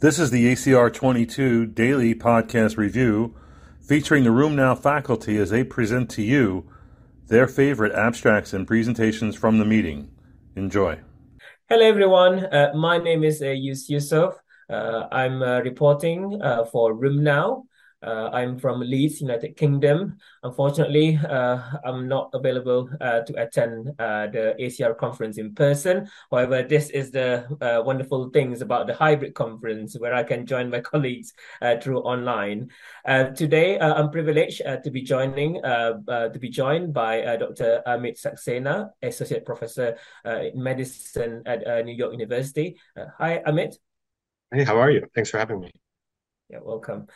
This is the ACR 22 daily podcast review featuring the RheumNow faculty as they present to you their favorite abstracts and presentations from the meeting. Enjoy. Hello, everyone. Uh, my name is uh, Yus Yusof. Uh, I'm uh, reporting uh, for RheumNow. Uh, I'm from Leeds, United Kingdom. Unfortunately, uh, I'm not available uh, to attend uh, the ACR conference in person. However, this is the uh, wonderful things about the hybrid conference where I can join my colleagues uh, through online. today, I'm privileged to be joining to be joined by Dr. Amit Saxena, Associate Professor in Medicine at New York University. hi, Amit. Hey, how are you? Thanks for having me. Yeah, welcome.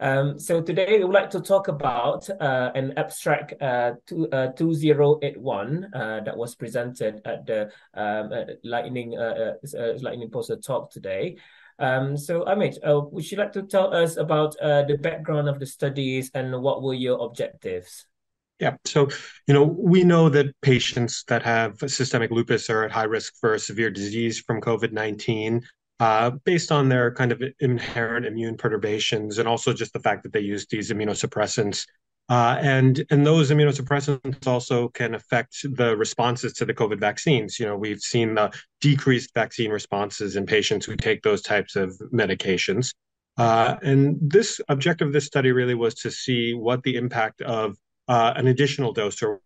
Um, so today we would like to talk about uh, an abstract uh, two, uh, 2081 uh, that was presented at the um, uh, Lightning uh, Lightning Poster talk today. Um, so Amit, would you like to tell us about the background of the studies and what were your objectives? Yeah. So, you know, we know that patients that have systemic lupus are at high risk for severe disease from COVID 19 uh, based on their kind of inherent immune perturbations and also just the fact that they use these immunosuppressants. Uh, and and those immunosuppressants also can affect the responses to the COVID vaccines. You know, we've seen the decreased vaccine responses in patients who take those types of medications. Uh, and this objective of this study really was to see what the impact of uh, an additional dose or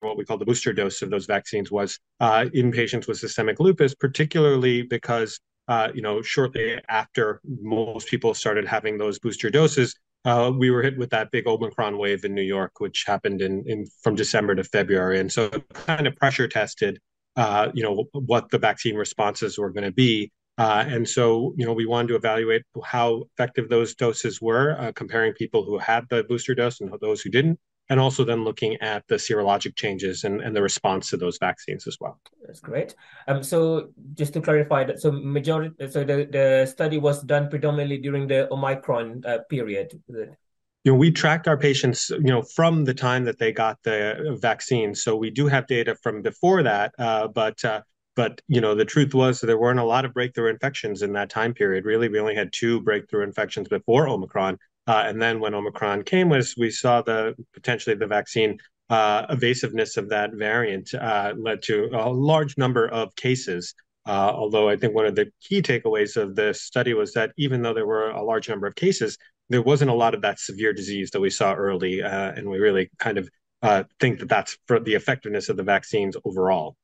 what we call the booster dose of those vaccines was uh, in patients with systemic lupus, particularly because uh, you know, shortly after most people started having those booster doses, uh, we were hit with that big Omicron wave in New York, which happened in, in from December to February, and so kind of pressure tested, uh, you know, what the vaccine responses were going to be. Uh, and so, you know, we wanted to evaluate how effective those doses were, uh, comparing people who had the booster dose and those who didn't and also then looking at the serologic changes and, and the response to those vaccines as well. That's great. Um, so just to clarify that, so majority, so the, the study was done predominantly during the Omicron uh, period. You know, we tracked our patients, you know, from the time that they got the vaccine. So we do have data from before that, uh, but uh, but you know the truth was there weren't a lot of breakthrough infections in that time period really we only had two breakthrough infections before omicron uh, and then when Omicron came, was we saw the potentially the vaccine uh, evasiveness of that variant uh, led to a large number of cases. Uh, although I think one of the key takeaways of this study was that even though there were a large number of cases, there wasn't a lot of that severe disease that we saw early, uh, and we really kind of uh, think that that's for the effectiveness of the vaccines overall.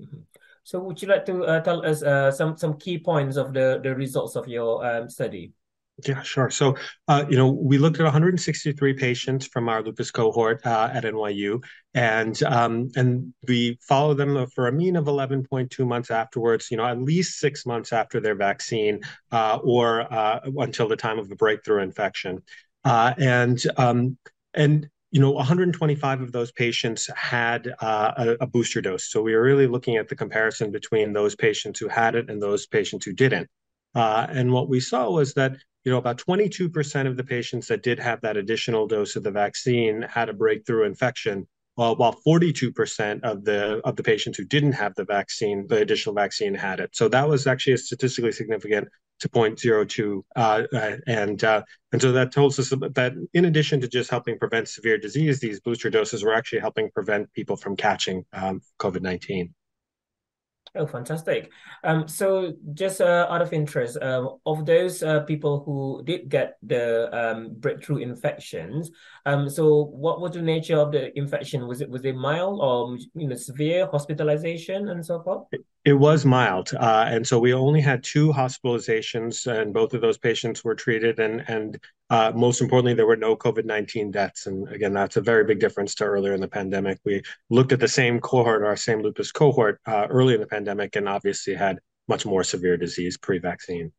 Mm-hmm. So, would you like to tell us some some key points of the the results of your um, study? Yeah, sure. So, uh, you know, we looked at 163 patients from our lupus cohort uh, at NYU, and um, and we followed them for a mean of 11.2 months afterwards. You know, at least six months after their vaccine, uh, or uh, until the time of the breakthrough infection, uh, and um, and you know 125 of those patients had uh, a, a, booster dose so we were really looking at the comparison between those patients who had it and those patients who didn't uh, and what we saw was that you know, about 22% of the patients that did have that additional dose of the vaccine had a breakthrough infection, while, while 42% of the of the patients who didn't have the vaccine, the additional vaccine, had it. So that was actually a statistically significant to 0.02, uh, uh, and uh, and so that tells us that in addition to just helping prevent severe disease, these booster doses were actually helping prevent people from catching um, COVID-19. Oh, fantastic. Um, so just uh, out of interest, um, of those uh, people who did get the um, breakthrough infections, um, so what was the nature of the infection? Was it was it mild or you know severe hospitalization and so forth? It was mild, uh, and so we only had two hospitalizations, and both of those patients were treated. And and uh, most importantly, there were no COVID nineteen deaths. And again, that's a very big difference to earlier in the pandemic. We looked at the same cohort, our same lupus cohort, uh, early in the pandemic, and obviously had much more severe disease pre-vaccine.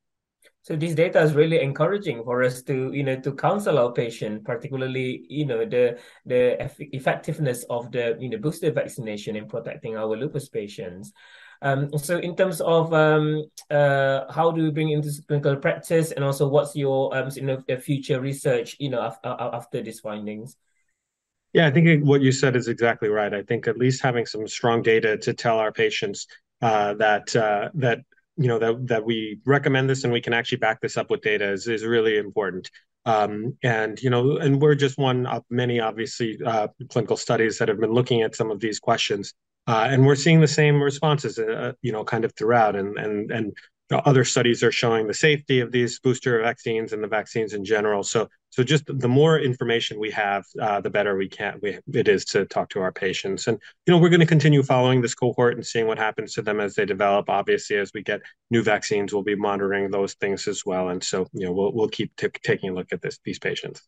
So this data is really encouraging for us to, you know, to counsel our patient, particularly, you know, the the effectiveness of the, you know, booster vaccination in protecting our lupus patients. Um, so in terms of um, uh, how do we bring into clinical practice, and also what's your um, you know, future research, you know, after, after these findings? Yeah, I think what you said is exactly right. I think at least having some strong data to tell our patients uh, that uh, that you know that that we recommend this and we can actually back this up with data is is really important. Um, and you know, and we're just one of many, obviously, uh, clinical studies that have been looking at some of these questions, uh, and we're seeing the same responses, uh, you know, kind of throughout. And and and other studies are showing the safety of these booster vaccines and the vaccines in general. So, so just the more information we have, uh, the better we can we, it is to talk to our patients. And you know, we're going to continue following this cohort and seeing what happens to them as they develop. Obviously, as we get new vaccines, we'll be monitoring those things as well. And so, you know, we'll we'll keep t- taking a look at this these patients.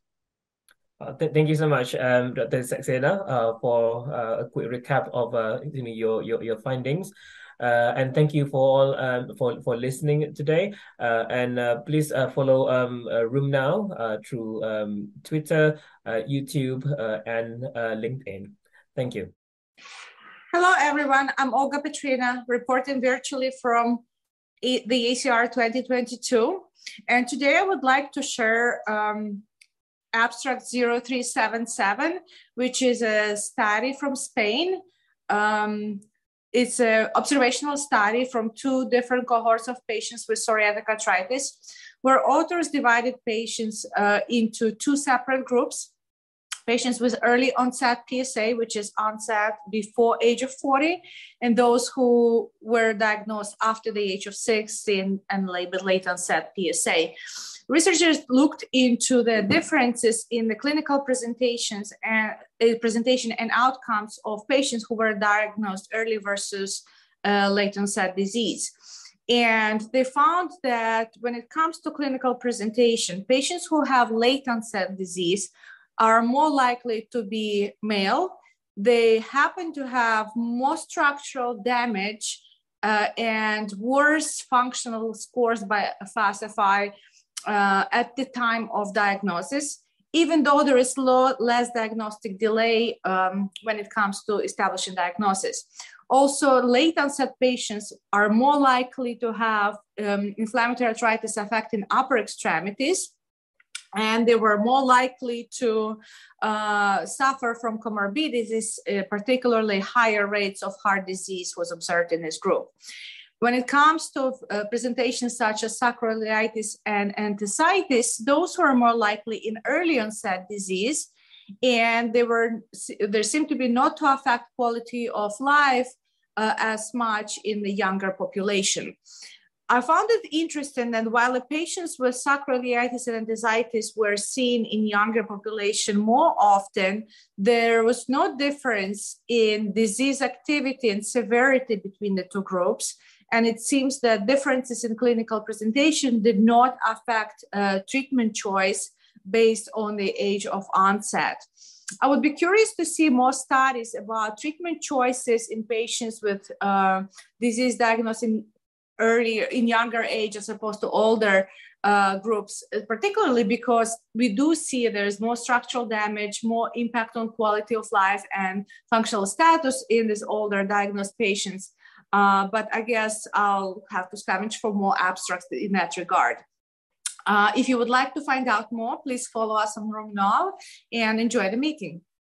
Uh, th thank you so much, um, Dr. Saxena, uh, for uh, a quick recap of uh, your, your your findings. Uh, and thank you for all um, for for listening today. Uh, and please follow um, RheumNow uh, through um, Twitter, YouTube, and LinkedIn. Thank you. Hello, everyone. I'm Olga Petryna, reporting virtually from the ACR 2022. And today I would like to share um, abstract 0377, which is a study from Spain um, it's an observational study from two different cohorts of patients with psoriatic arthritis, where authors divided patients uh, into two separate groups. Patients with early onset PSA, which is onset before age of 40, and those who were diagnosed after the age of 60 and, labeled late onset PSA. Researchers looked into the differences in the clinical presentations and uh, presentation and outcomes of patients who were diagnosed early versus uh, late onset disease. And they found that when it comes to clinical presentation, patients who have late onset disease are more likely to be male. They happen to have more structural damage uh, and worse functional scores by BASFI uh, at the time of diagnosis, even though there is low, less diagnostic delay um, when it comes to establishing diagnosis. Also, late onset patients are more likely to have um, inflammatory arthritis affecting upper extremities, and they were more likely to uh, suffer from comorbidities, uh, particularly higher rates of heart disease was observed in this group. When it comes to uh, presentations such as sacroiliitis and enthesitis, those were more likely in early onset disease, and they were there seemed to be not to affect quality of life uh, as much in the younger population. I found it interesting that while the patients with sacroiliitis and enthesitis were seen in younger population more often, there was no difference in disease activity and severity between the two groups. And it seems that differences in clinical presentation did not affect uh, treatment choice based on the age of onset. I would be curious to see more studies about treatment choices in patients with uh, disease diagnosed in earlier, in younger age as opposed to older uh, groups, particularly because we do see there's more structural damage, more impact on quality of life and functional status in these older diagnosed patients. Uh, but I guess I'll have to scavenge for more abstracts in that regard. Uh, if you would like to find out more, please follow us on RheumNow and enjoy the meeting.